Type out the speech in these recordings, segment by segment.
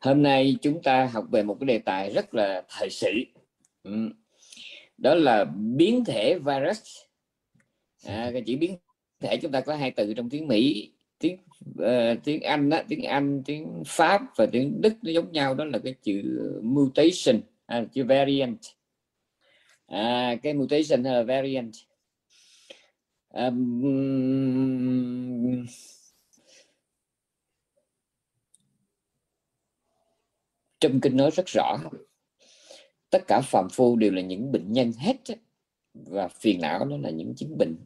hôm nay chúng ta học về một cái đề tài rất là thời sự. Ừ. Đó là biến thể virus. À, cái chữ biến thể chúng ta có hai từ trong tiếng Mỹ. Tiếng uh, tiếng Anh đó, tiếng Anh tiếng Pháp và tiếng Đức nó giống nhau. Đó là cái chữ mutation à, chữ variant. À, cái mutation hay là variant? Um, trong kinh nói rất rõ tất cả phàm phu đều là những bệnh nhân hết và phiền não nó là những chứng bệnh.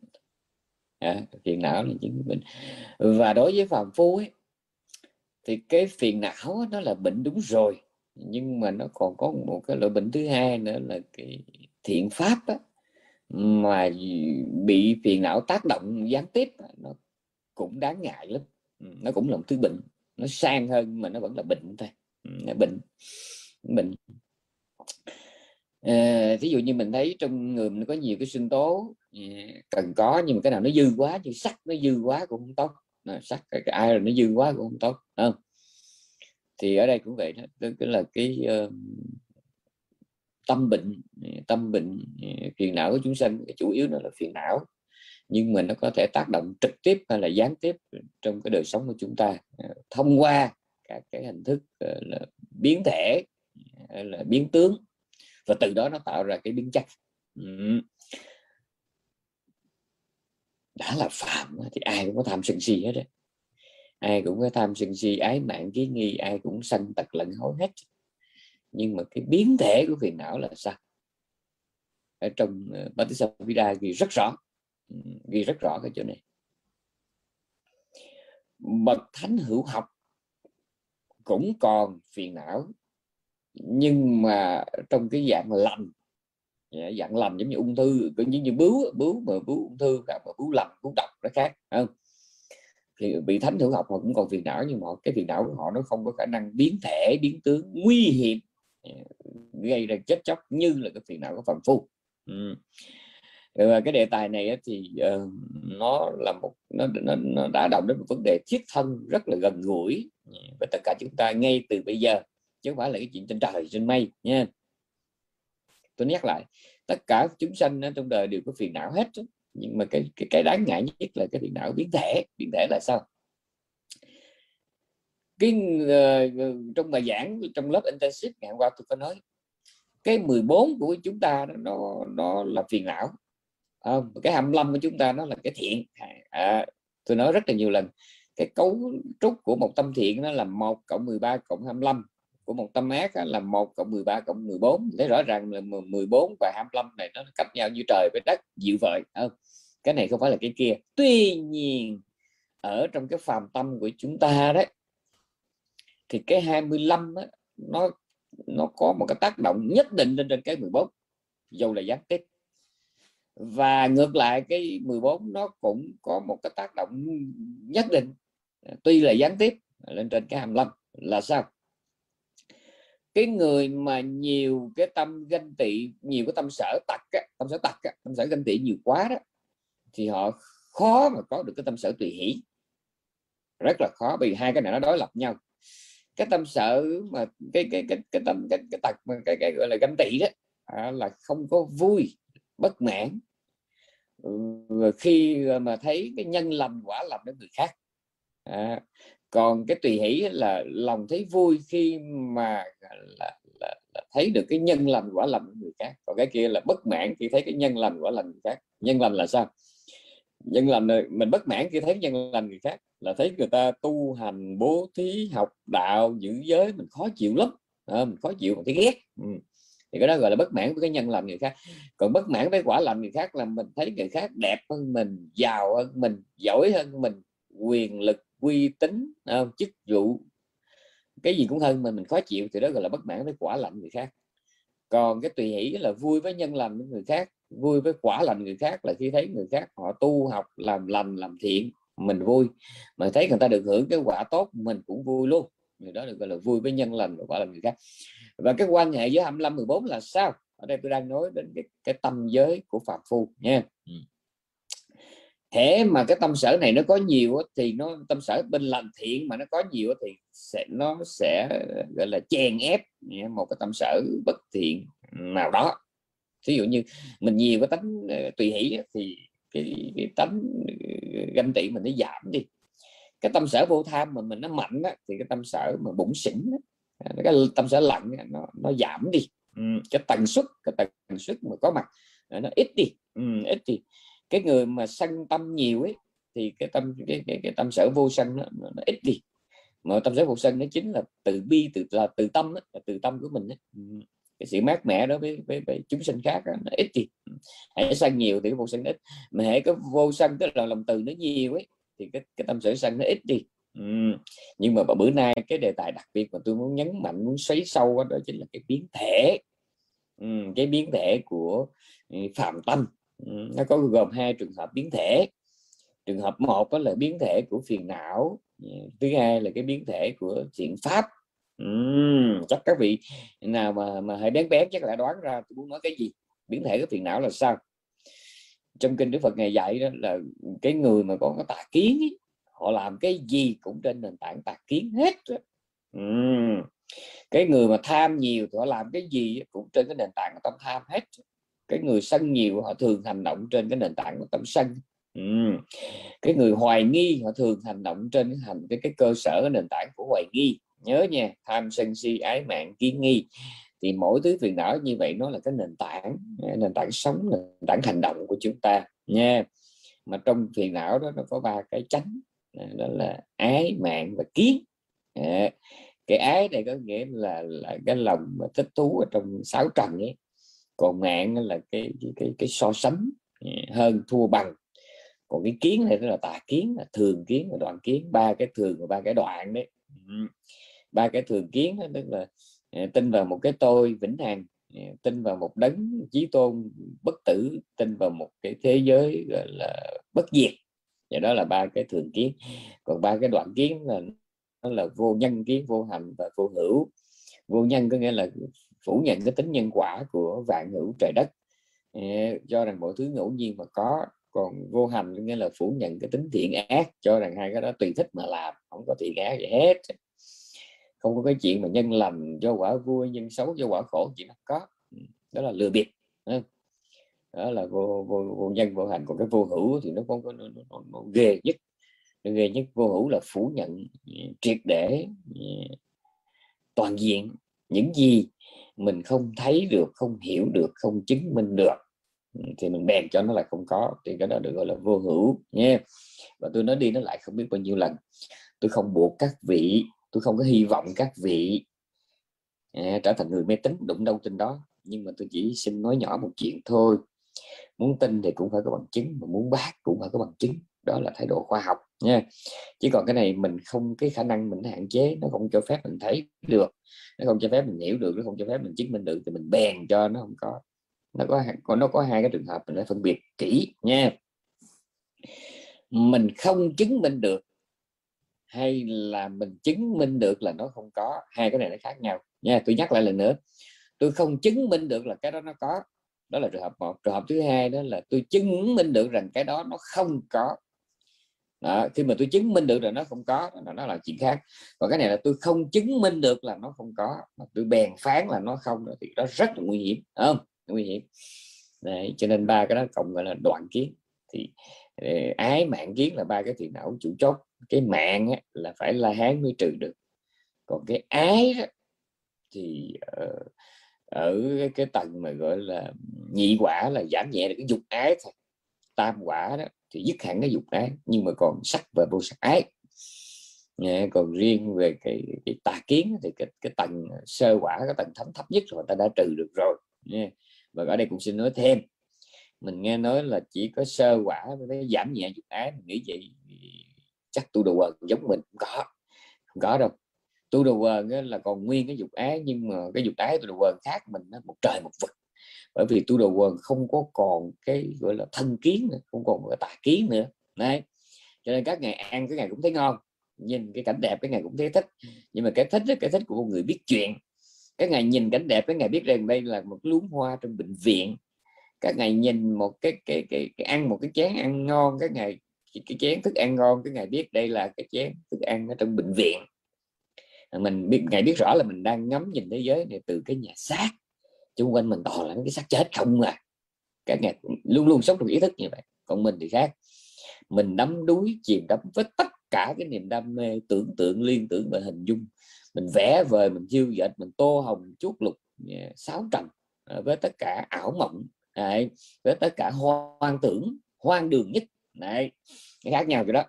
À, phiền não là chứng bệnh. Và đối với phàm phu ấy, thì cái phiền não nó là bệnh đúng rồi nhưng mà nó còn có một cái loại bệnh thứ hai nữa là cái thiện pháp á, mà bị phiền não tác động gián tiếp nó cũng đáng ngại lắm. Ừ, nó cũng là một thứ bệnh. Nó sang hơn mà nó vẫn là bệnh thôi bệnh bệnh à, thí dụ như mình thấy trong người mình có nhiều cái sinh tố ờ, cần có nhưng mà cái nào nó dư quá như sắt nó dư quá cũng không tốt. À, sắt cái, ai rồi nó dư quá cũng không tốt không? Thì ở đây cũng vậy đó tức là cái uh, tâm bệnh tâm bệnh phiền não của chúng sanh chủ yếu nó là phiền não. Nhưng mà nó có thể tác động trực tiếp hay là gián tiếp trong cái đời sống của chúng ta thông qua các cái hình thức ờ, là biến thể ờ, là biến tướng và từ đó nó tạo ra cái biến chất. Ừ. đã là phạm thì ai cũng có tham sân si hết đấy ai cũng có tham sân si ái mạng ký nghi ai cũng sanh tật lẫn hối hết. Nhưng mà cái biến thể của phiền não là sao? Ở trong ờ, uh, vida ghi rất rõ. Ghi rất rõ cái chỗ này. Bậc thánh hữu học cũng còn phiền não. Nhưng mà trong cái dạng lành dạ, dạng lành giống như ung thư cũng như như bướu bướu mà bướu ung thư cả mà bướu lành, bướu độc nó khác không? Thì bị thánh hữu học họ cũng còn phiền não, nhưng mà cái phiền não của họ nó không có khả năng biến thể, biến tướng nguy hiểm dạ, gây ra chết chóc như là cái phiền não của phàm phu. Ừ. Ừ, và cái đề tài này thì uh, nó là một nó, nó, nó đã động đến một vấn đề thiết thân rất là gần gũi với tất cả chúng ta ngay từ bây giờ chứ không phải là cái chuyện trên trời trên mây nha. Tôi nhắc lại tất cả chúng sanh trong đời đều có phiền não hết nhưng mà cái cái, cái đáng ngại nhất là cái phiền não biến thể. Biến thể là sao? Cái uh, trong bài giảng trong lớp intensive ngày hôm qua tôi có nói cái 14 của chúng ta nó nó là phiền não à, cái 25 của chúng ta nó là cái thiện. À, à, tôi nói rất là nhiều lần cái cấu trúc của một tâm thiện nó là 1 cộng 13 cộng 25 của một tâm ác là 1 cộng 13 cộng 14 thấy rõ ràng là 14 và 25 này nó cách nhau như trời với đất dịu vợi. Không cái này không phải là cái kia. Tuy nhiên ở trong cái phàm tâm của chúng ta đấy thì cái 25 á, nó nó có một cái tác động nhất định lên trên cái 14 dầu là gián tiếp và ngược lại cái 14 nó cũng có một cái tác động nhất định. Tuy là gián tiếp lên trên cái 25 là sao? Cái người mà nhiều cái tâm ganh tị nhiều cái tâm sở tặc á, tâm sở tặc á, tâm sở ganh tị nhiều quá đó thì họ khó mà có được cái tâm sở tùy hỷ. Rất là khó vì hai cái này nó đối lập nhau. Cái tâm sở mà cái cái cái cái tâm cái, cái tật mà cái, cái gọi là ganh tị đó à, là không có vui bất mãn. Ừ, khi mà thấy cái nhân lành quả lành đến người khác. À, còn cái tùy hỷ là lòng thấy vui khi mà là, là, là thấy được cái nhân lành quả lành người khác. Còn cái kia là bất mãn khi thấy cái nhân lành quả lành người khác. Nhân lành là sao? Nhân lành mình bất mãn khi thấy nhân lành người khác là thấy người ta tu hành bố thí học đạo giữ giới mình khó chịu lắm. À, mình khó chịu mình thấy ghét. Ừ thì cái đó gọi là bất mãn với cái nhân lành người khác. Còn bất mãn với quả lành người khác là mình thấy người khác đẹp hơn mình giàu hơn mình giỏi hơn mình quyền lực uy tín chức vụ. Cái gì cũng hơn mà mình khó chịu thì đó gọi là bất mãn với quả lạnh người khác. Còn cái tùy hỷ là vui với nhân lành với người khác vui với quả lành người khác là khi thấy người khác họ tu học làm lành làm thiện mình vui. Mà thấy người ta được hưởng cái quả tốt mình cũng vui luôn. Người đó được gọi là vui với nhân lành và quả lành người khác và cái quan hệ giữa 25 14 là sao? Ở đây tôi đang nói đến cái, cái tâm giới của phạm phu nha. Hễ mà cái tâm sở này nó có nhiều thì nó tâm sở bên lành thiện mà nó có nhiều thì sẽ nó sẽ gọi là chèn ép một cái tâm sở bất thiện nào đó. Ví dụ như mình nhiều cái tánh ờ, tùy hỷ thì cái, cái tánh ờ, ganh tị mình nó giảm đi. Cái tâm sở vô tham mà mình nó mạnh á, thì cái tâm sở mà bụng xỉn á, cái tâm sở lạnh nó nó giảm đi. Ừ, cái tần suất cái tần suất mà có mặt nó ít đi. Ừ, ít đi cái người mà sân tâm nhiều ấy thì cái tâm cái, cái, cái tâm sở vô sân nó, nó, ít đi. Mà tâm sở vô sân nó chính là từ bi từ là từ tâm là từ tâm của mình ấy. Ừ, cái sự mát mẻ đó với, với, với chúng sinh khác đó, nó ít đi. Hãy sân nhiều thì cái vô sân ít. Mà hãy có vô sân tức là lòng từ nó nhiều ấy thì cái, cái tâm sở sân nó ít đi nhưng mà bữa nay cái đề tài đặc biệt mà tôi muốn nhấn mạnh muốn xoáy sâu đó, đó chính là cái biến thể. Ừ, cái biến thể của ừ, phạm tâm. Ừ, nó có gồm hai trường hợp biến thể. Trường hợp một đó là biến thể của phiền não ừ, thứ hai là cái biến thể của thiện pháp. Uhm, chắc các vị nào mà mà hơi bén bén chắc là đoán ra tôi muốn nói cái gì biến thể của phiền não là sao? Trong kinh Đức Phật ngày dạy đó là cái người mà có cái tà kiến ấy, họ làm cái gì cũng trên nền tảng tà kiến hết uhm. cái người mà tham nhiều thì họ làm cái gì cũng trên cái nền tảng của tâm tham hết cái người sân nhiều họ thường hành động trên cái nền tảng của tâm sân uhm. cái người hoài nghi họ thường hành động trên cái hành cái, cái cơ sở cái nền tảng của hoài nghi nhớ nha tham sân si ái mạng kiến nghi thì mỗi thứ phiền não như vậy nó là cái nền tảng nền tảng sống nền tảng hành động của chúng ta nha mà trong phiền não đó nó có ba cái chánh đó là ái mạng và kiến. Cái ái này có nghĩa là là cái lòng mà thích thú ở trong sáu trần ấy. Còn mạng là cái cái cái, cái so sánh ừ, hơn thua bằng. Còn cái kiến này đó là tà kiến là thường kiến và đoạn kiến ba cái thường và ba cái đoạn đấy. Ừ. Ba cái thường kiến đó, tức là ừ, tin vào một cái tôi vĩnh hằng tin vào một đấng chí tôn bất tử tin vào một cái thế giới gọi là bất diệt và đó là ba cái thường kiến. Còn ba cái đoạn kiến là, nó là vô nhân kiến, vô hành và vô hữu. Vô nhân có nghĩa là phủ nhận cái tính nhân quả của vạn hữu trời đất. Cho rằng mọi thứ ngẫu nhiên mà có. Còn vô hành có nghĩa là phủ nhận cái tính thiện ác, cho rằng hai cái đó tùy thích mà làm, không có thiện ác gì hết. Không có cái chuyện mà nhân lành cho quả vui, nhân xấu cho quả khổ chỉ có. Đó là lừa bịp đó là vô, vô, vô nhân vô hành. Còn cái vô hữu thì nó không có nó, nó, nó ghê nhất. Nó ghê nhất vô hữu là phủ nhận ừ, triệt để ừ, toàn diện. Những gì mình không thấy được không hiểu được không chứng minh được ừ, thì mình bèn cho nó là không có. Thì cái đó được gọi là vô hữu nha. Và tôi nói đi nó lại không biết bao nhiêu lần. Tôi không buộc các vị tôi không có hy vọng các vị à, trở thành người mê tín đụng đâu tin đó. Nhưng mà tôi chỉ xin nói nhỏ một chuyện thôi muốn tin thì cũng phải có bằng chứng, mà muốn bác cũng phải có bằng chứng. Đó là thái độ khoa học nha. Chỉ còn cái này mình không, cái khả năng mình hạn chế, nó không cho phép mình thấy được, nó không cho phép mình hiểu được, nó không cho phép mình chứng minh được thì mình bèn cho nó không có. Nó có còn nó có hai cái trường hợp mình phải phân biệt kỹ nha. Mình không chứng minh được hay là mình chứng minh được là nó không có, hai cái này nó khác nhau nha. Tôi nhắc lại lần nữa, tôi không chứng minh được là cái đó nó có đó là trường hợp một. Trường hợp thứ hai đó là tôi chứng minh được rằng cái đó nó không có. Đó, khi mà tôi chứng minh được là nó không có nó, nó là chuyện khác. Còn cái này là tôi không chứng minh được là nó không có mà tôi bèn phán là nó không thì đó rất là nguy hiểm không? Nguy hiểm. Đấy, cho nên ba cái đó cộng gọi là đoạn kiến. Thì ờ, ái mạng kiến là ba cái phiền não chủ chốt. Cái mạng á, là phải la hán mới trừ được. Còn cái ái đó, thì uh, ở cái, cái tầng mà gọi là nhị quả là giảm nhẹ được cái dục ái thôi. Tam quả đó thì dứt hẳn cái dục ái nhưng mà còn sắc và vô sắc ái. Nha, còn riêng về cái, cái tà kiến thì cái, cái tầng sơ quả cái tầng thấm thấp nhất rồi ta đã trừ được rồi nha. và ở đây cũng xin nói thêm mình nghe nói là chỉ có sơ quả mới giảm nhẹ dục ái mình nghĩ vậy chắc tu đồ quần giống mình cũng có. Không có đâu tu đồ quần là còn nguyên cái dục ái nhưng mà cái dục ái tu đồ quần khác mình nó một trời một vực. Bởi vì tu đồ quần không có còn cái gọi là thân kiến nữa không còn cái tà kiến nữa. Đấy. Cho nên các ngày ăn cái ngày cũng thấy ngon nhìn cái cảnh đẹp cái ngày cũng thấy thích. Nhưng mà cái thích cái thích của một người biết chuyện. Cái ngày nhìn cảnh đẹp cái ngày biết rằng đây là một luống hoa trong bệnh viện. Các ngày nhìn một cái cái cái, cái ăn một cái chén ăn ngon các ngày cái chén thức ăn ngon cái ngày biết đây là cái chén thức ăn ở trong bệnh viện mình biết ngày biết rõ là mình đang ngắm nhìn thế giới này từ cái nhà xác. Xung quanh mình toàn là cái xác chết không à. Cả ngày luôn luôn sống trong ý thức như vậy. Còn mình thì khác. Mình đắm đuối chìm đắm với tất cả cái niềm đam mê tưởng tượng liên tưởng và hình dung. Mình vẽ vời mình chiêu dệt mình tô hồng chuốt lục à, sáu trầm à, với tất cả ảo mộng này, với tất cả hoang tưởng hoang đường nhất. Này cái khác nhau rồi đó.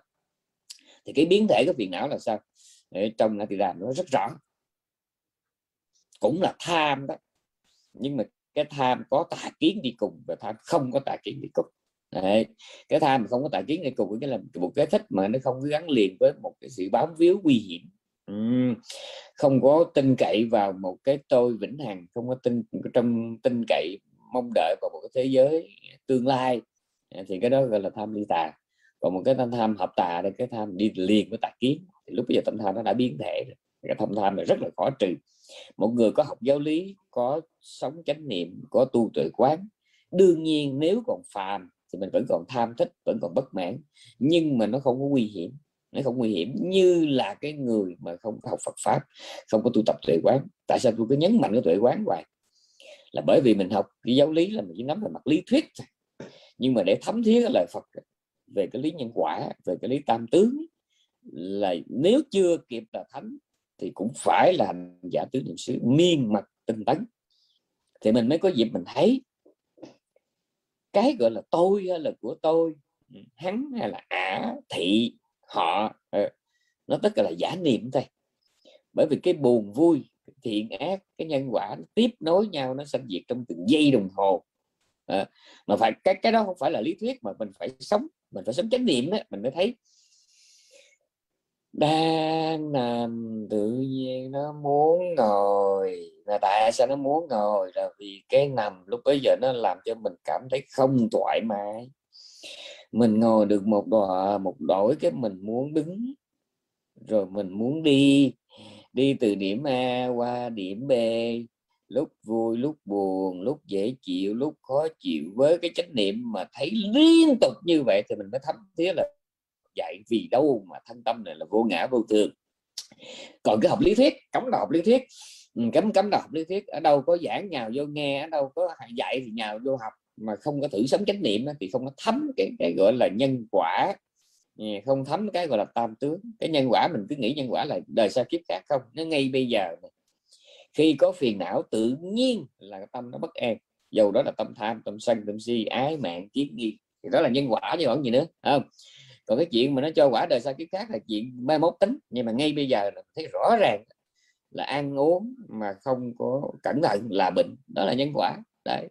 Thì cái biến thể của phiền não là sao? Để trong thì làm nó rất rõ. Cũng là tham đó. Nhưng mà cái tham có tà kiến đi cùng và tham không có tà kiến đi cùng. Đấy. cái tham mà không có tà kiến đi cùng cái là một cái thích mà nó không gắn liền với một cái sự bám víu nguy hiểm. Không có tin cậy vào một cái tôi vĩnh hằng, không có tin trong tin cậy mong đợi vào một cái thế giới tương lai. Thì cái đó gọi là tham ly tà. Còn một cái tham hợp tà là cái tham đi liền với tà kiến thì lúc bây giờ tâm tham nó đã biến thể rồi. cái tâm tham này rất là khó trừ. Một người có học giáo lý, có sống chánh niệm, có tu tuệ quán, đương nhiên nếu còn phàm thì mình vẫn còn tham thích, vẫn còn bất mãn. Nhưng mà nó không có nguy hiểm. Nó không nguy hiểm như là cái người mà không có học Phật pháp, không có tu tập tuệ quán. Tại sao tôi cứ nhấn mạnh cái tuệ quán hoài? Là bởi vì mình học cái giáo lý là mình chỉ nắm về mặt lý thuyết nhưng mà để thấm thía cái lời Phật về cái lý nhân quả, về cái lý tam tướng là nếu chưa kịp là thánh thì cũng phải là giả tứ niệm xứ miên mặt tinh tấn. Thì mình mới có dịp mình thấy cái gọi là tôi hay là của tôi hắn hay là ả thị họ ờ, nó tất cả là giả niệm thôi. Bởi vì cái buồn vui thiện ác cái nhân quả nó tiếp nối nhau nó sanh diệt trong từng giây đồng hồ. À, mà phải cái cái đó không phải là lý thuyết mà mình phải sống mình phải sống chánh niệm đó mình mới thấy đang nằm tự nhiên nó muốn ngồi. Là tại sao nó muốn ngồi? Là vì cái nằm lúc bây giờ nó làm cho mình cảm thấy không thoải mái. Mình ngồi được một đò, một đổi cái mình muốn đứng. Rồi mình muốn đi đi từ điểm A qua điểm B. Lúc vui, lúc buồn, lúc dễ chịu, lúc khó chịu. Với cái chánh niệm mà thấy liên tục như vậy thì mình mới thấm thía là dạy vì đâu mà thân tâm này là vô ngã vô thường. Còn cái học lý thuyết cấm đầu học lý thuyết ừ, cấm cấm đầu học lý thuyết ở đâu có giảng nhào vô nghe ở đâu có dạy thì nhào vô học mà không có thử sống chánh niệm thì không có thấm cái, cái gọi là nhân quả. Ừ, không thấm cái gọi là tam tướng. Cái nhân quả mình cứ nghĩ nhân quả là đời sau kiếp khác không nó ngay bây giờ khi có phiền não tự nhiên là tâm nó bất an. Dầu đó là tâm tham tâm sân tâm si ái mạng kiến nghi. Thì đó là nhân quả chứ còn gì nữa không? Còn cái chuyện mà nó cho quả đời sau kiếp khác là chuyện mai mốt tính. Nhưng mà ngay bây giờ là thấy rõ ràng là ăn uống mà không có cẩn thận là bệnh. Đó là nhân quả. Đấy.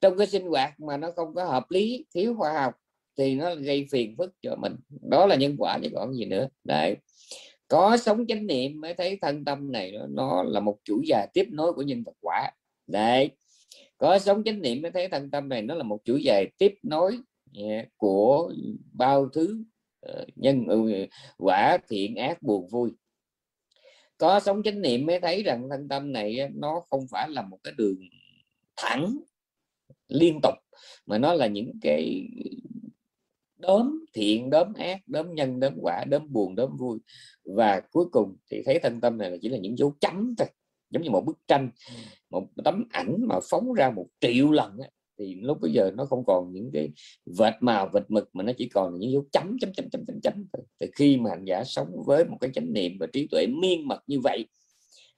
Trong cái sinh hoạt mà nó không có hợp lý thiếu khoa học thì nó gây phiền phức cho mình. Đó là nhân quả chứ còn gì nữa. Đấy. Có sống chánh niệm mới thấy thân tâm này nó, nó là một chuỗi dài tiếp nối của nhân vật quả. Đấy. Có sống chánh niệm mới thấy thân tâm này nó là một chuỗi dài tiếp nối của bao thứ uh, nhân uh, quả thiện ác buồn vui. Có sống chánh niệm mới thấy rằng thân tâm này nó không phải là một cái đường thẳng liên tục mà nó là những cái đốm thiện đốm ác đốm nhân đốm quả đốm buồn đốm vui. Và cuối cùng thì thấy thân tâm này là chỉ là những dấu chấm thôi giống như một bức tranh một tấm ảnh mà phóng ra một triệu lần thì lúc bây giờ nó không còn những cái vệt màu, vệt mực mà nó chỉ còn những dấu chấm chấm chấm chấm chấm chấm thì khi mà hành giả sống với một cái chánh niệm và trí tuệ miên mật như vậy,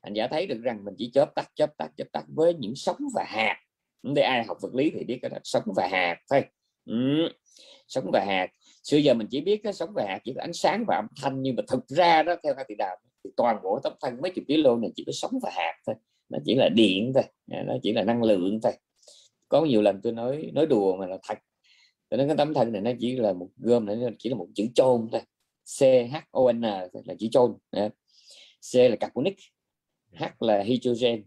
hành giả thấy được rằng mình chỉ chớp tắt chớp tắt chớp tắt với những sóng và hạt. Để ai học vật lý thì biết cái đó, sóng và hạt thôi. Ừ sóng và hạt. Xưa giờ mình chỉ biết cái sóng và hạt chỉ có ánh sáng và âm thanh, nhưng mà thực ra đó, theo hai tỷ đạo thì toàn bộ tấm thân mấy chục kg này chỉ có sóng và hạt thôi. Nó chỉ là điện thôi, nó chỉ là năng lượng thôi có nhiều lần tôi nói nói đùa mà là thật. Tôi cái tấm thân này nó chỉ là một gom này nó chỉ là một chữ chôn thôi. C H O N là chữ chôn C là carbonic H là hydrogen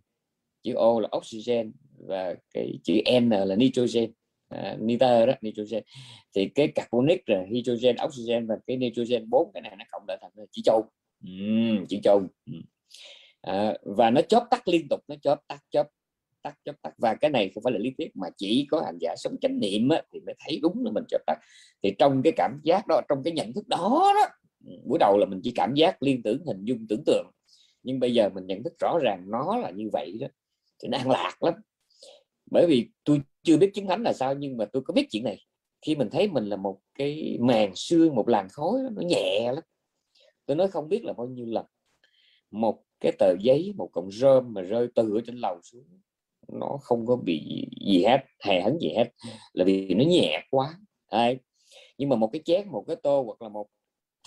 chữ O là oxygen và cái chữ N là nitrogen. À, nitơ đó nitrogen. Thì cái carbonic rồi hydrogen oxygen và cái nitrogen bốn cái này nó cộng lại thành chỉ châu uhm, chỉ châu uhm. à, và nó chớp tắt liên tục nó chớp tắt chớp tắt chấp tắt. Và cái này không phải là lý thuyết mà chỉ có hành giả sống chánh niệm á, thì mới thấy đúng là mình chấp tắt. Thì trong cái cảm giác đó trong cái nhận thức đó đó buổi đầu là mình chỉ cảm giác liên tưởng hình dung tưởng tượng. Nhưng bây giờ mình nhận thức rõ ràng nó là như vậy đó thì nó an lạc lắm. Bởi vì tôi chưa biết chứng thánh là sao nhưng mà tôi có biết chuyện này. Khi mình thấy mình là một cái màn xương một làn khói nó nhẹ lắm. Tôi nói không biết là bao nhiêu lần. Một cái tờ giấy một cọng rơm mà rơi từ ở trên lầu xuống nó không có bị gì hết hề hấn gì hết là vì nó nhẹ quá. Đấy. nhưng mà một cái chén một cái tô hoặc là một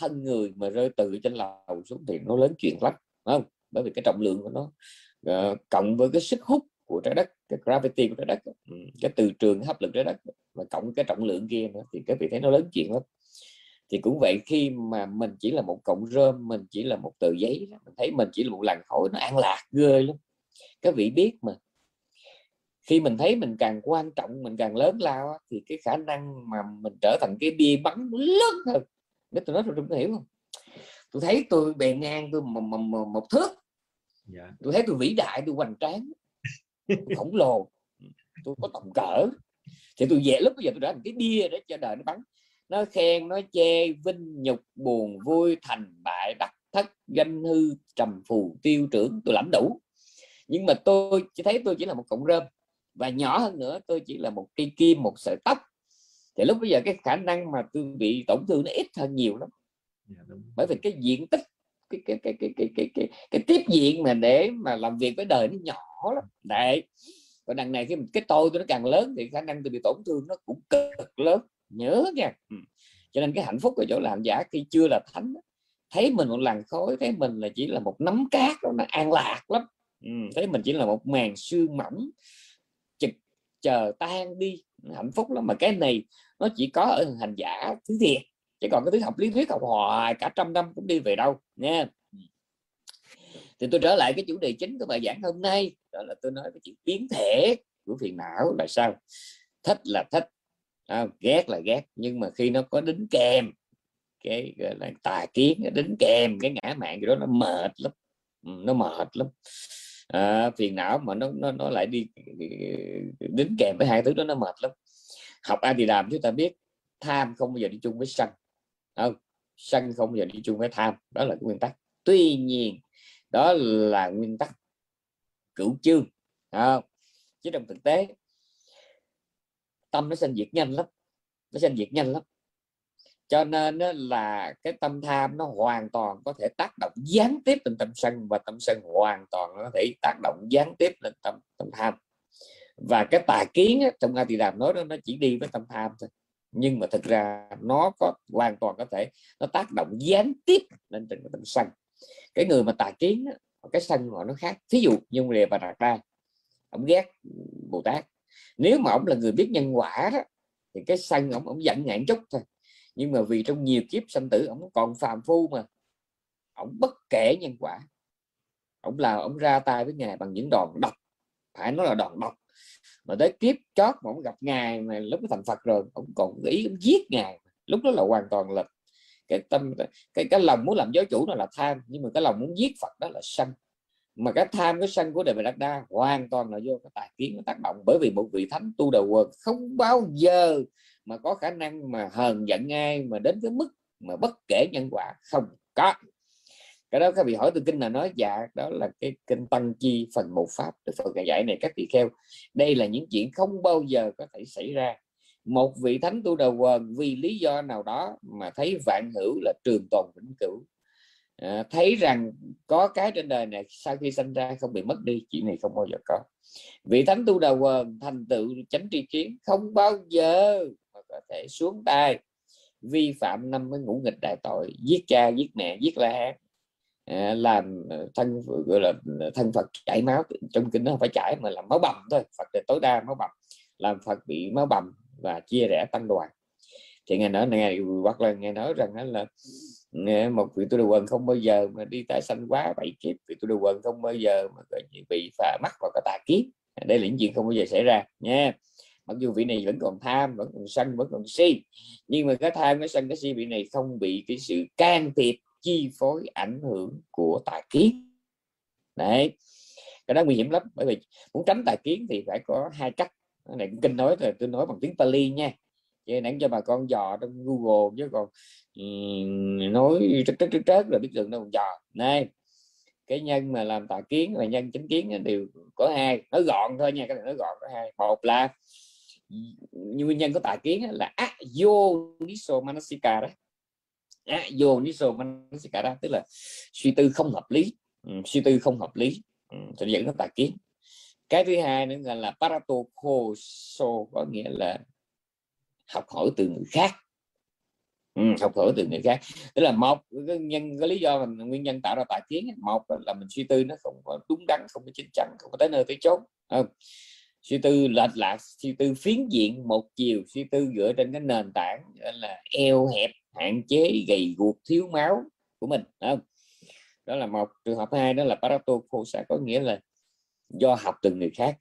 thân người mà rơi từ trên lầu xuống thì nó lớn chuyện lắm không? Bởi vì cái trọng lượng của nó uh, cộng với cái sức hút của trái đất cái gravity của trái đất ừ, cái từ trường hấp lực trái đất và cộng cái trọng lượng kia nữa thì các vị thấy nó lớn chuyện lắm. Thì cũng vậy khi mà mình chỉ là một cọng rơm mình chỉ là một tờ giấy mình thấy mình chỉ là một làn khói nó an lạc ghê lắm. Các vị biết mà khi mình thấy mình càng quan trọng mình càng lớn lao thì cái khả năng mà mình trở thành cái bia bắn lớn hơn. Nếu tôi nói tôi có hiểu không? Tôi thấy tôi bề ngang tôi một, một, một, thước. Yeah. Dạ. tôi thấy tôi vĩ đại tôi hoành tráng. Khổng lồ. Tôi có tầm cỡ. Thì tôi về lúc bây giờ tôi đã thành cái bia để cho đời nó bắn. Nó khen nó chê vinh nhục buồn vui thành bại đắc thất danh hư trầm phù tiêu trưởng tôi lãnh đủ. Nhưng mà tôi chỉ thấy tôi chỉ là một cọng rơm và nhỏ hơn nữa tôi chỉ là một cây kim một sợi tóc. Thì lúc bây giờ cái khả năng mà tôi bị tổn thương nó ít hơn nhiều lắm. Dạ, bởi vì cái diện tích cái cái cái cái cái cái cái, cái tiếp diện mà để mà làm việc với đời nó nhỏ lắm. Đấy. Còn đằng này khi cái tôi tôi nó càng lớn thì khả năng tôi bị tổn thương nó cũng cực lớn. Nhớ nha. Ừ. cho nên cái hạnh phúc ở chỗ làm giả khi chưa là thánh thấy mình một làn khói thấy mình là chỉ là một nắm cát đó, nó an lạc lắm. Ừ. thấy mình chỉ là một màn sương mỏng chờ tan đi. Hạnh phúc lắm. Mà cái này nó chỉ có ở hành giả thứ thiệt. Chứ còn cái thứ học lý thuyết học hoài cả trăm năm cũng đi về đâu nha thì tôi trở lại cái chủ đề chính của bài giảng hôm nay. Đó là tôi nói cái chuyện biến thể của phiền não là sao? Thích là thích. À, ghét là ghét. Nhưng mà khi nó có đính kèm cái gọi là tà kiến đính kèm cái ngã mạng gì đó nó mệt lắm. Ừ, nó mệt lắm à, phiền não mà nó nó nó lại đi đính kèm với hai thứ đó nó mệt lắm. Học ai thì làm chúng ta biết tham không bao giờ đi chung với sân. Không sân không bao giờ đi chung với tham. Đó là cái nguyên tắc. Tuy nhiên đó là nguyên tắc cửu chương. Không? chứ trong thực tế tâm nó sinh diệt nhanh lắm. Nó sinh diệt nhanh lắm cho nên là cái tâm tham nó hoàn toàn có thể tác động gián tiếp lên tâm sân và tâm sân hoàn toàn có thể tác động gián tiếp lên tâm tâm tham. Và cái tà kiến á, trong A Tỳ Đàm nói đó nó chỉ đi với tâm tham thôi. Nhưng mà thực ra nó có hoàn toàn có thể nó tác động gián tiếp lên trên tâm sân. Cái người mà tà kiến á, cái sân họ nó khác. Thí dụ như đề và đạt đa ông ghét bồ tát. Nếu mà ông là người biết nhân quả đó thì cái sân ông ông giận ngạn chút thôi nhưng mà vì trong nhiều kiếp sanh tử, ông còn phàm phu mà. Ông bất kể nhân quả. Ông là ông ra tay với ngài bằng những đòn độc. Phải nói là đòn độc. Mà tới kiếp chót mà ông gặp ngài mà lúc thành Phật rồi, ông còn ý ông giết ngài. Lúc đó là hoàn toàn là cái tâm, cái cái lòng muốn làm giáo chủ nó là tham. Nhưng mà cái lòng muốn giết Phật đó là sân. Mà cái tham, cái sân của đề đạt đa hoàn toàn là vô cái tài kiến nó tác động. Bởi vì một vị thánh tu đầu quần không bao giờ mà có khả năng mà hờn giận ai mà đến cái mức mà bất kể nhân quả? Không có. Cái đó các vị hỏi từ kinh là nói dạ đó là cái kinh tăng chi phần một pháp. Được phần dạy này các vị kheo đây là những chuyện không bao giờ có thể xảy ra. Một vị thánh tu đầu quần vì lý do nào đó mà thấy vạn hữu là trường tồn vĩnh cửu. À, thấy rằng có cái trên đời này sau khi sinh ra không bị mất đi chuyện này không bao giờ có. Vị thánh tu đầu quần thành tựu chánh tri kiến không bao giờ có thể xuống tay. Vi phạm năm cái ngũ nghịch đại tội giết cha giết mẹ giết la hán. À, làm ờ, thân gọi là ờ, thân Phật chảy máu trong kinh nó phải chảy mà làm máu bầm thôi Phật là tối đa máu bầm. Làm Phật bị máu bầm và chia rẽ tăng đoàn. Thì nghe nói này hoặc là nghe nói rằng là một vị tu đồ quần không bao giờ mà đi tái sanh quá bảy kiếp vị tu đồ quần không bao giờ mà bị phà mắc vào cái tà kiếp đây là những chuyện không bao giờ xảy ra nha mặc dù vị này vẫn còn tham vẫn còn sân vẫn còn si nhưng mà cái tham cái sân cái si vị này không bị cái sự can thiệp chi phối ảnh hưởng của tà kiến. Đấy cái đó nguy hiểm lắm bởi vì muốn tránh tà kiến thì phải có hai cách. Cái này kinh nói rồi tôi nói bằng tiếng Pali nha. Vậy nãy cho bà con dò trong Google chứ còn um, nói trớt trớt trớt rồi biết đường đâu còn dò. Này cái nhân mà làm tà kiến và nhân chính kiến đều có hai nói gọn thôi nha cái này nói gọn có hai. Một là nguyên nhân có tà kiến là ayo niso manasika đó vô niso manasika đó tức là suy tư không hợp lý. Ừ, suy tư không hợp lý. Ừ, sẽ dẫn đến tà kiến. Cái thứ hai nữa là, là paratokoso có nghĩa là học hỏi từ người khác. Ừ, học hỏi từ người khác. Tức là một cái nhân cái lý do mình nguyên nhân tạo ra tà kiến một là mình suy tư nó không có đúng đắn không có chính chắn không có tới nơi tới chốn. Không suy tư lệch lạc, suy tư phiến diện một chiều, suy tư dựa trên cái nền tảng là eo hẹp, hạn chế, gầy guộc, thiếu máu của mình không? Đó là một trường hợp hai, đó là paratokosa có nghĩa là do học từ người khác.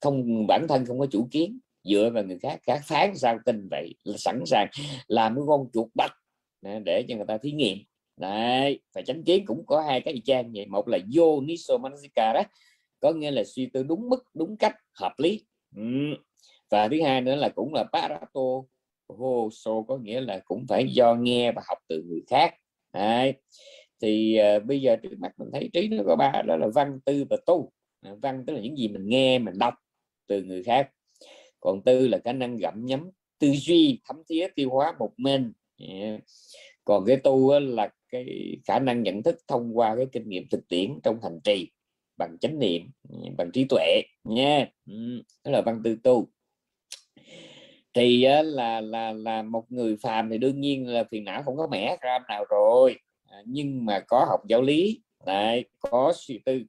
Không, bản thân không có chủ kiến, dựa vào người khác. Khác phán sao tin vậy là sẵn sàng làm cái con chuột bạch để cho người ta thí nghiệm. Đấy, phải tránh kiến cũng có hai cái trang vậy. Một là vô niso manasika đó có nghĩa là suy tư đúng mức đúng cách hợp lý ừ. và thứ hai nữa là cũng là parato so có nghĩa là cũng phải do nghe và học từ người khác đấy. thì uh, bây giờ trước mắt mình thấy trí nó có ba đó là văn tư và tu à, văn tức là những gì mình nghe mình đọc từ người khác còn tư là khả năng gặm nhấm tư duy thấm thía tiêu hóa một mình yeah. còn cái tu là cái khả năng nhận thức thông qua cái kinh nghiệm thực tiễn trong hành trì bằng chánh niệm, bằng trí tuệ nha. Đó là văn tư tu. Thì là là là một người phàm thì đương nhiên là phiền não không có mẻ ra nào rồi. À, nhưng mà có học giáo lý lại có suy tư,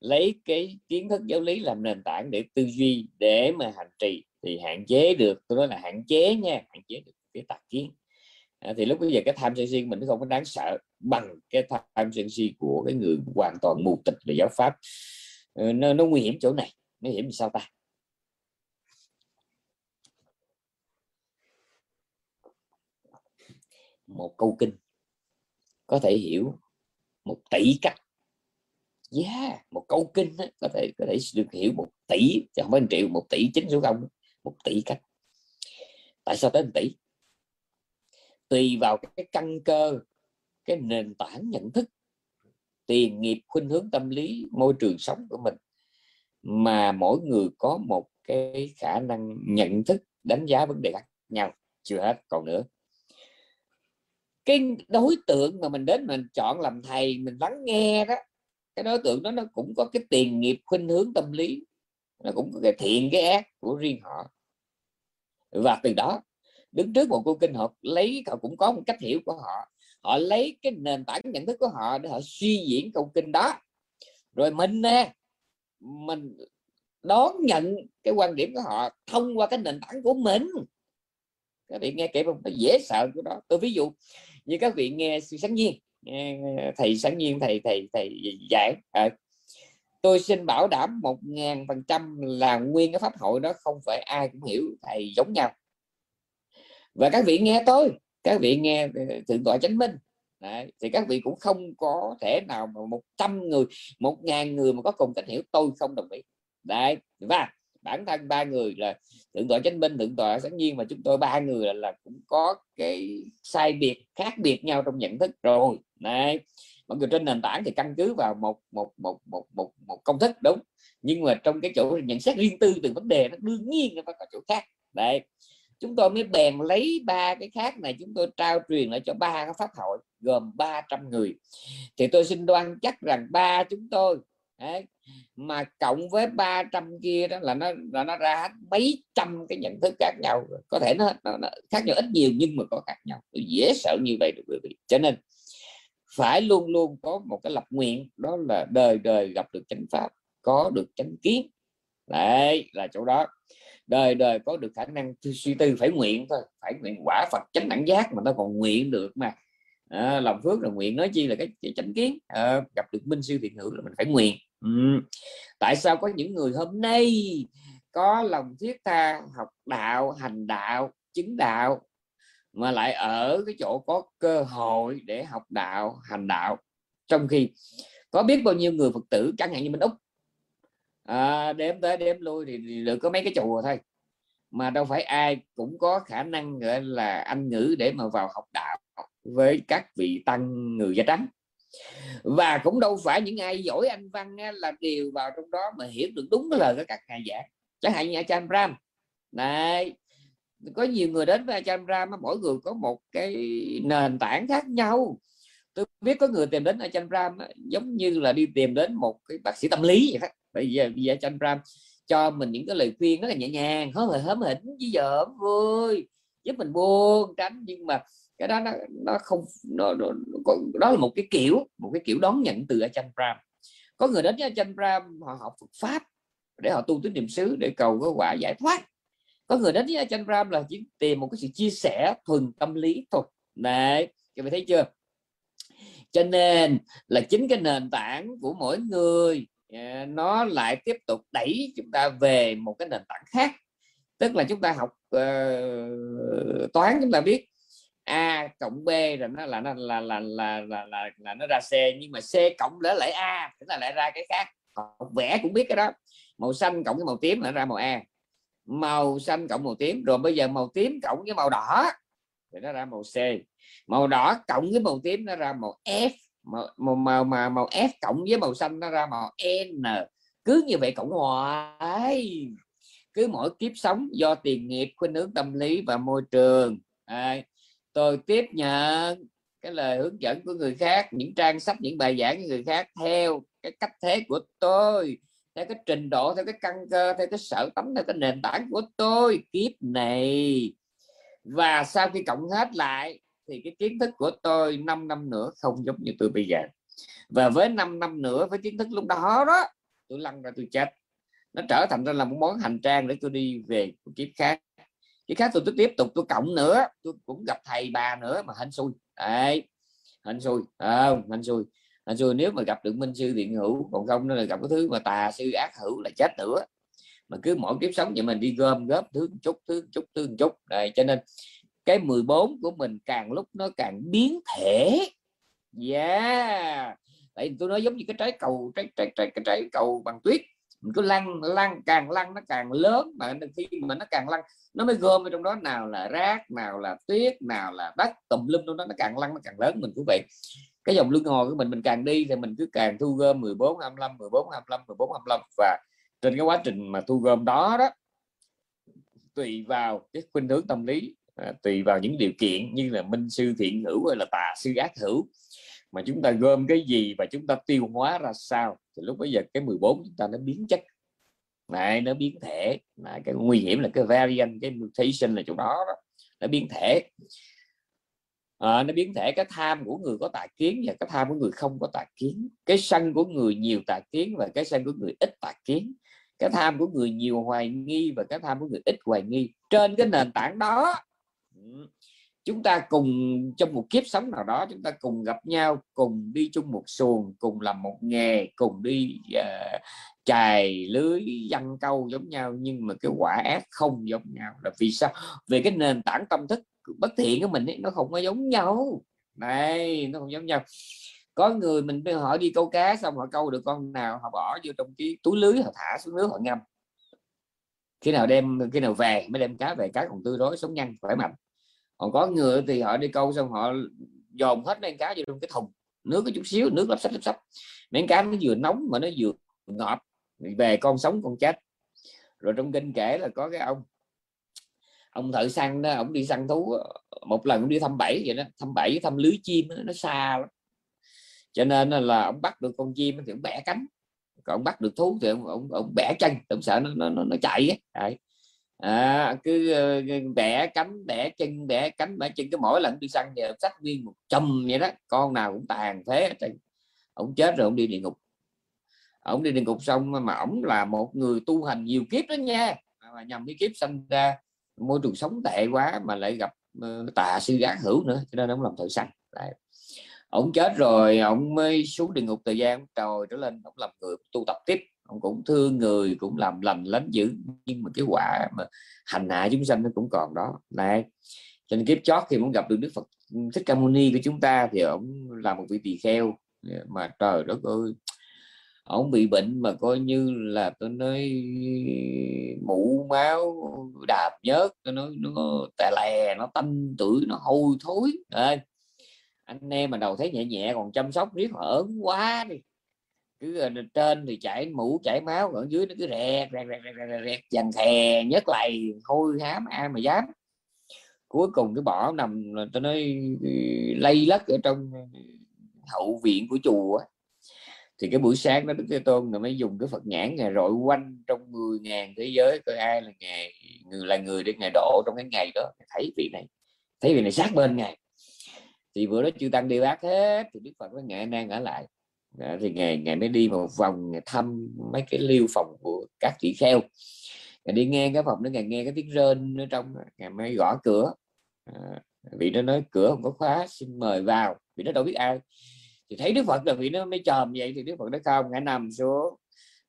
lấy cái kiến thức giáo lý làm nền tảng để tư duy, để mà hành trì thì hạn chế được, tôi nói là hạn chế nha, hạn chế được cái tạp kiến à, thì lúc bây giờ cái tham sân si mình nó không có đáng sợ bằng cái tham sân si của cái người hoàn toàn mù tịch về giáo pháp. Ờ, nó, nó nguy hiểm chỗ này. Nó hiểm sao ta? Một câu kinh có thể hiểu một tỷ cách. Yeah một câu kinh đó, có thể có thể được hiểu một tỷ chứ không phải triệu một tỷ chín số không một tỷ cách. Tại sao tới một tỷ? Tùy vào cái căn cơ, cái nền tảng nhận thức, tiền, nghiệp, khuynh hướng tâm lý, môi trường sống của mình mà mỗi người có một cái khả năng nhận thức, đánh giá vấn đề khác nhau, chưa hết còn nữa. Cái đối tượng mà mình đến mình chọn làm thầy, mình lắng nghe đó, cái đối tượng đó nó cũng có cái tiền, nghiệp, khuynh hướng tâm lý, nó cũng có cái thiện, cái ác của riêng họ. Và từ đó đứng trước một cuốn kinh họ lấy họ cũng có một cách hiểu của họ. Họ lấy cái nền tảng nhận thức của họ để họ suy diễn câu kinh đó. Rồi mình nè mình đón nhận cái quan điểm của họ thông qua cái nền tảng của mình. Các vị nghe kể không nó dễ sợ của đó. Tôi ví dụ như các vị nghe sự sáng nhiên thầy sáng nhiên thầy thầy thầy giảng. À, tôi xin bảo đảm một ngàn phần trăm là nguyên cái pháp hội đó không phải ai cũng hiểu thầy giống nhau và các vị nghe tôi các vị nghe ờ, thượng tọa chánh minh Đấy, thì các vị cũng không có thể nào mà một trăm người một ngàn người mà có cùng cách hiểu tôi không đồng ý Đấy. và bản thân ba người là thượng tọa chánh minh thượng tọa sáng nhiên mà chúng tôi ba người là, là cũng có cái sai biệt khác biệt nhau trong nhận thức rồi Đấy. mọi người trên nền tảng thì căn cứ vào một một một một một, một công thức đúng nhưng mà trong cái chỗ nhận xét riêng tư từ vấn đề nó đương nhiên nó phải có chỗ khác đấy chúng tôi mới bèn lấy ba cái khác này chúng tôi trao truyền lại cho ba cái pháp hội gồm 300 người. Thì tôi xin đoan chắc rằng ba chúng tôi đấy, mà cộng với 300 kia đó là nó là nó ra mấy trăm cái nhận thức khác nhau. Có thể nó, nó, nó khác nhau ít nhiều nhưng mà có khác nhau. Tôi dễ sợ như vậy được quý vị. Cho nên phải luôn luôn có một cái lập nguyện đó là đời đời gặp được chánh pháp có được chánh kiến. Đấy là chỗ đó đời đời có được khả năng suy tư phải nguyện thôi phải nguyện quả Phật chánh đẳng giác mà nó còn nguyện được mà. À, lòng phước là nguyện nói chi là cái, cái chánh kiến. À, gặp được minh siêu thiện hữu là mình phải nguyện. Ừ. tại sao có những người hôm nay có lòng thiết tha học đạo hành đạo chứng đạo mà lại ở cái chỗ có cơ hội để học đạo hành đạo? Trong khi có biết bao nhiêu người phật tử chẳng hạn như mình úc à, đếm tới đếm lui thì, thì được có mấy cái chùa thôi. Mà đâu phải ai cũng có khả năng gọi là anh ngữ để mà vào học đạo với các vị tăng người da trắng. Và cũng đâu phải những ai giỏi anh văn là đều vào trong đó mà hiểu được đúng cái lời của các ngài giảng chẳng hạn như Acham Ram. Này có nhiều người đến với Acham Ram mỗi người có một cái nền tảng khác nhau. Tôi biết có người tìm đến Acham Ram giống như là đi tìm đến một cái bác sĩ tâm lý vậy đó bây giờ bây giờ Achan Ram cho mình những cái lời khuyên rất là nhẹ nhàng hớm hở hớm hỉnh với giờ vui giúp mình buông tránh. Nhưng mà cái đó nó nó không nó, nó, nó đó là một cái kiểu một cái kiểu đón nhận từ Achan Ram có người đến với Achan Ram họ học Phật pháp để họ tu tới niệm xứ để cầu có quả giải thoát. Có người đến với Achan Ram là chỉ tìm một cái sự chia sẻ thuần tâm lý thôi này các bạn thấy chưa? Cho nên là chính cái nền tảng của mỗi người Dạ, nó lại tiếp tục đẩy chúng ta về một cái nền tảng khác. Tức là chúng ta học uh, toán chúng ta biết a cộng b rồi nó là nó là là là là là, là nó ra c nhưng mà c cộng để lại a tức là lại ra cái khác. Học vẽ cũng biết cái đó. Màu xanh cộng với màu tím là ra màu a. Màu xanh cộng màu tím rồi bây giờ màu tím cộng với màu đỏ thì nó ra màu c. Màu đỏ cộng với màu tím nó ra màu f màu màu màu, màu, màu f cộng với màu xanh nó ra màu n. Cứ như vậy cộng hoài. Cứ mỗi kiếp sống do tiền nghiệp khuynh hướng tâm lý và môi trường. À, tôi tiếp nhận cái lời hướng dẫn của người khác những trang sách những bài giảng của người khác theo cái cách thế của tôi theo cái trình độ theo cái căn cơ theo cái sở tánh theo cái nền tảng của tôi. Kiếp này. Và sau khi cộng hết lại thì cái kiến thức của tôi 5 năm nữa không giống như tôi bây giờ. Và với 5 năm nữa với kiến thức lúc đó đó tôi lăn ra tôi chết. Nó trở thành ra là một món hành trang để tôi đi về kiếp khác. Cái khác tôi, tôi tiếp tục tôi cộng nữa tôi cũng gặp thầy bà nữa mà hên xui. Đấy hên xui à, hên xui. Hên xui nếu mà gặp được minh sư thiện hữu còn không nó là gặp cái thứ mà tà sư ác hữu là chết nữa. Mà cứ mỗi kiếp sống vậy mình đi gom góp thứ chút thứ chút thứ chút. Này cho nên cái 14 của mình càng lúc nó càng biến thể. Yeah. Tại tôi nói giống như cái trái cầu, trái trái trái, cái trái cầu bằng tuyết. Mình cứ lăn lăn, càng lăn nó càng lớn, mà khi mà nó càng lăn, nó mới gom vào trong đó. Nào là rác, nào là tuyết, nào là đất, tùm lum trong đó, nó càng lăn nó càng lớn mình cũng vậy. Cái dòng luân hồi của mình mình càng đi thì mình cứ càng thu gom 14 25 14 25 14 25 và trên cái quá trình mà thu gom đó đó, tùy vào cái khuynh hướng tâm lý à, tùy vào những điều kiện như là minh sư thiện hữu hay là tà sư ác hữu. Mà chúng ta gom cái gì và chúng ta tiêu hóa ra sao thì lúc bây giờ cái 14 chúng ta nó biến chất. Này nó biến thể. Này, cái nguy hiểm là cái variant cái mutation là chỗ đó, đó. Nó biến thể. À, nó biến thể. Cái tham của người có tà kiến và cái tham của người không có tà kiến. Cái sân của người nhiều tà kiến và cái sân của người ít tà kiến. Cái tham của người nhiều hoài nghi và cái tham của người ít hoài nghi. Trên cái nền tảng đó chúng ta cùng trong một kiếp sống nào đó chúng ta cùng gặp nhau cùng đi chung một xuồng cùng làm một nghề cùng đi uh, chài lưới dăng câu giống nhau nhưng mà cái quả ác không giống nhau. Là vì sao? Về cái nền tảng tâm thức bất thiện của mình ấy, nó không có giống nhau. Này nó không giống nhau. Có người mình họ đi câu cá xong họ câu được con nào họ bỏ vô trong cái túi lưới họ thả xuống nước họ ngâm. Khi nào đem khi nào về mới đem cá về cá còn tươi rối sống nhanh khỏe mạnh còn có người thì họ đi câu xong họ dồn hết mấy cá vô trong cái thùng nước có chút xíu nước lấp sách lấp sách mấy cá nó vừa nóng mà nó vừa ngọt về con sống con chết. Rồi trong kinh kể là có cái ông ông thợ săn đó ông đi săn thú một lần đi thăm bẫy vậy đó thăm bẫy thăm lưới chim đó, nó xa lắm. Cho nên là ông bắt được con chim thì ông bẻ cánh còn ông bắt được thú thì ông ông, ông bẻ chân ông sợ nó nó, nó chạy ấy à, cứ ờ, bẻ cánh bẻ chân bẻ cánh bẻ chân cái mỗi lần đi săn giờ sách nguyên một chùm vậy đó con nào cũng tàn thế ông chết rồi ông đi địa ngục. Ông đi địa ngục xong mà ổng là một người tu hành nhiều kiếp đó nha. Mà nhầm cái kiếp sanh ra môi trường sống tệ quá mà lại gặp ờ, tà sư ác hữu nữa cho nên ông làm thợ săn. Đấy. ông chết rồi ông mới xuống địa ngục thời gian trời trở lên ông làm người tu tập tiếp ông cũng thương người cũng làm lành lánh dữ. Nhưng mà cái quả mà hành hạ chúng sanh nó cũng còn đó. Này cho nên kiếp chót khi muốn gặp được đức phật thích ca mâu ni của chúng ta thì ông là một vị tỳ kheo. Dạ, mà trời đất ơi ông bị bệnh mà coi như là tôi nói mũ máu đạp nhớt tôi nói nó tè lè nó tâm tuổi nó hôi thối. À, anh em mà đầu thấy nhẹ nhẹ còn chăm sóc riết ở quá đi cứ trên thì chảy mũ chảy máu ở dưới nó cứ rẹt rẹt rẹt rẹt rẹt, rẹt dằn thè nhất lầy hôi hám ai mà dám. Cuối cùng cái bỏ nằm tôi nói ừ, lây lất ở trong hậu viện của chùa thì cái buổi sáng đó Đức Thế Tôn là mới dùng cái Phật nhãn ngày rọi quanh trong 10 ngàn thế giới coi ai là ngày người là người để ngày độ trong cái ngày đó. Thấy vị này thấy vị này sát bên ngày thì bữa đó chư tăng đi bác hết thì Đức Phật mới ngài đang ở lại đó, thì ngày ngày mới đi một vòng thăm mấy cái liêu phòng của các chị kheo. Ngày đi nghe cái phòng nó ngày nghe cái tiếng rên ở trong ngày mới gõ cửa. À, vị nó nói cửa không có khóa xin mời vào. Vì nó đâu biết ai. Thì thấy đức phật là vì nó mới chòm vậy thì đức phật nó không ngã nằm xuống.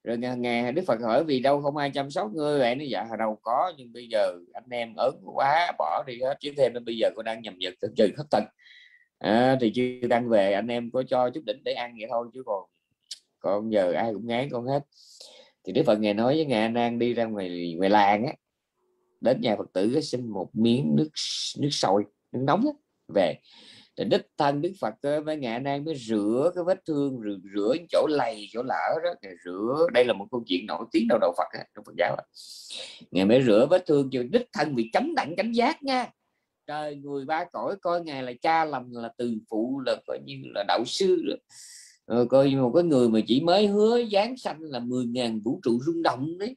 Rồi ngày, ngày đức phật hỏi vì đâu không ai chăm sóc ngươi vậy? Nó dạ đâu có nhưng bây giờ anh em ớn quá bỏ đi hết chứ thêm nên bây giờ con đang nhầm nhật trừ khất tật à, thì chưa đang về anh em có cho chút đỉnh để ăn vậy thôi chứ còn còn giờ ai cũng ngán con hết. Thì đức phật ngài nói với ngài an đi ra ngoài ngoài làng á đến nhà phật tử xin một miếng nước nước sôi nước nóng á, về. Thì đích thân đức phật với ngài đang mới rửa cái vết thương rửa, rửa chỗ lầy chỗ lở đó rửa. Đây là một câu chuyện nổi tiếng đầu đầu phật á trong phật giáo ngài mới rửa vết thương cho đích thân bị chấm đặng cánh giác nha trời người ba cõi coi ngài là cha lầm là từ phụ là coi như là đạo sư rồi ờ, coi như một cái người mà chỉ mới hứa giáng sanh là 10.000 vũ trụ rung động đấy.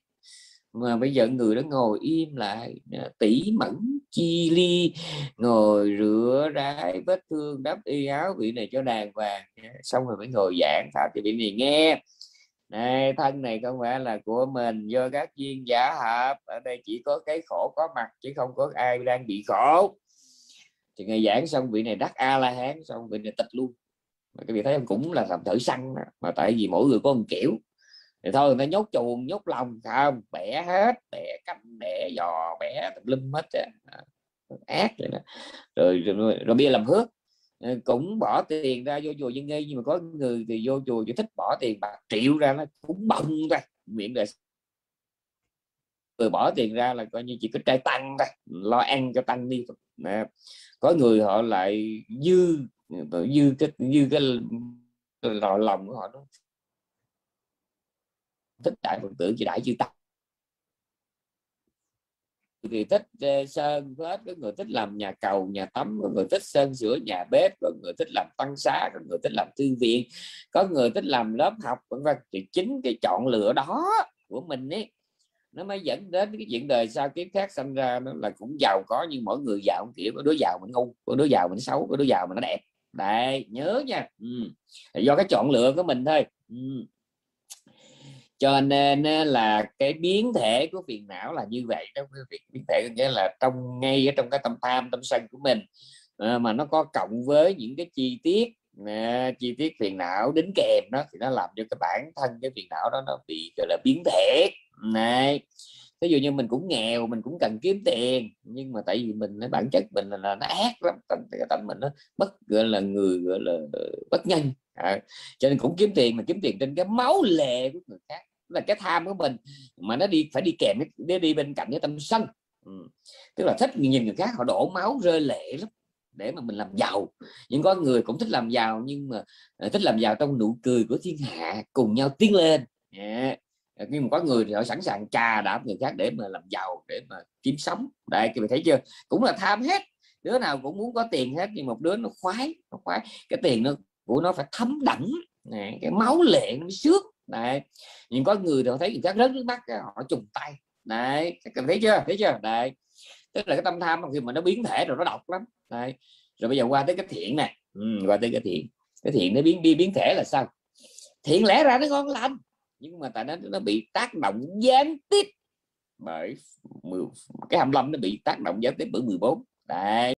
Mà bây giờ người đó ngồi im lại tỉ mẫn chi ly ngồi rửa rái vết thương đắp y áo vị này cho đàng hoàng. Xong rồi mới ngồi giảng pháp thì vị này nghe này thân này không phải là của mình do các duyên giả hợp. Ở đây chỉ có cái khổ có mặt chứ không có ai đang bị khổ. Thì ngày giảng xong vị này đắc a la hán xong vị này tịch luôn. Mà cái vị thấy em cũng là làm thử săn mà tại vì mỗi người có một kiểu. Thì thôi người ta nhốt chuồng nhốt lòng không bẻ hết bẻ cánh bẻ giò bẻ tùm lum hết á. Ác rồi, rồi, rồi, rồi, bia bây giờ làm hước. Ờ, cũng bỏ tiền ra vô chùa dân nghi, nhưng mà có người thì vô chùa chỉ thích bỏ tiền bạc triệu ra nó cũng bông ra miệng đời người bỏ tiền ra là coi như chỉ có trai tăng thôi, lo ăn cho tăng đi nè. có người họ lại dư dư cái dư cái lò lòng của họ đó thích đại phật tử chỉ đại chư tăng thì thích ờ, sơn hết có người thích làm nhà cầu, nhà tắm, có người thích sơn sửa nhà bếp, có người thích làm tăng xá, có người thích làm thư viện, có người thích làm lớp học, vân vân. Thì chính cái chọn lựa đó của mình ấy, nó mới dẫn đến cái chuyện đời sau kiếp khác sinh ra, nó là cũng giàu có nhưng mỗi người giàu kiểu có đứa giàu mình ngu, có đứa giàu mình xấu, có đứa giàu mình nó đẹp. Đấy, nhớ nha. Ừ. do cái chọn lựa của mình thôi. Ừ cho nên là cái biến thể của phiền não là như vậy đó. Quý vị biến thể nghĩa là trong, ngay ở trong cái tâm tham, tâm sân của mình ờ, mà nó có cộng với những cái chi tiết ờ, chi tiết phiền não đính kèm đó, thì nó làm cho cái bản thân cái phiền não đó nó bị, gọi là, biến thể. Này ví dụ như mình cũng nghèo mình cũng cần kiếm tiền nhưng mà tại vì mình cái bản chất mình là, là nó ác lắm tâm tâm mình nó bất gọi là người gọi là bất nhân à, cho nên cũng kiếm tiền mà kiếm tiền trên cái máu lệ của người khác là cái tham của mình mà nó đi phải đi kèm để đi bên cạnh cái tâm sân ừ. tức là thích nhìn người khác họ đổ máu rơi lệ lắm để mà mình làm giàu nhưng có người cũng thích làm giàu nhưng mà ờ, thích làm giàu trong nụ cười của thiên hạ cùng nhau tiến lên yeah. Ờ, nhưng mà có người thì họ sẵn sàng trà đạp người khác để mà làm giàu để mà kiếm sống. Đây các bạn thấy chưa? Cũng là tham hết. Đứa nào cũng muốn có tiền hết nhưng một đứa nó khoái nó khoái. Cái tiền nó của nó phải thấm đẫm, cái máu lệ nó xước. Đấy. Nhưng có người thì họ thấy người khác rớt nước mắt họ trùng tay. Đấy các bạn thấy chưa? Thấy chưa? Đấy. Tức là cái tâm tham khi mà nó biến thể rồi nó độc lắm. Đấy. Rồi bây giờ qua tới cái thiện này, ừ, qua tới cái thiện. Cái thiện nó biến đi biến thể là sao? Thiện lẽ ra nó ngon lành nhưng mà tại nó nó bị tác động gián tiếp bởi cái 25 nó bị tác động gián tiếp bởi 14 đấy.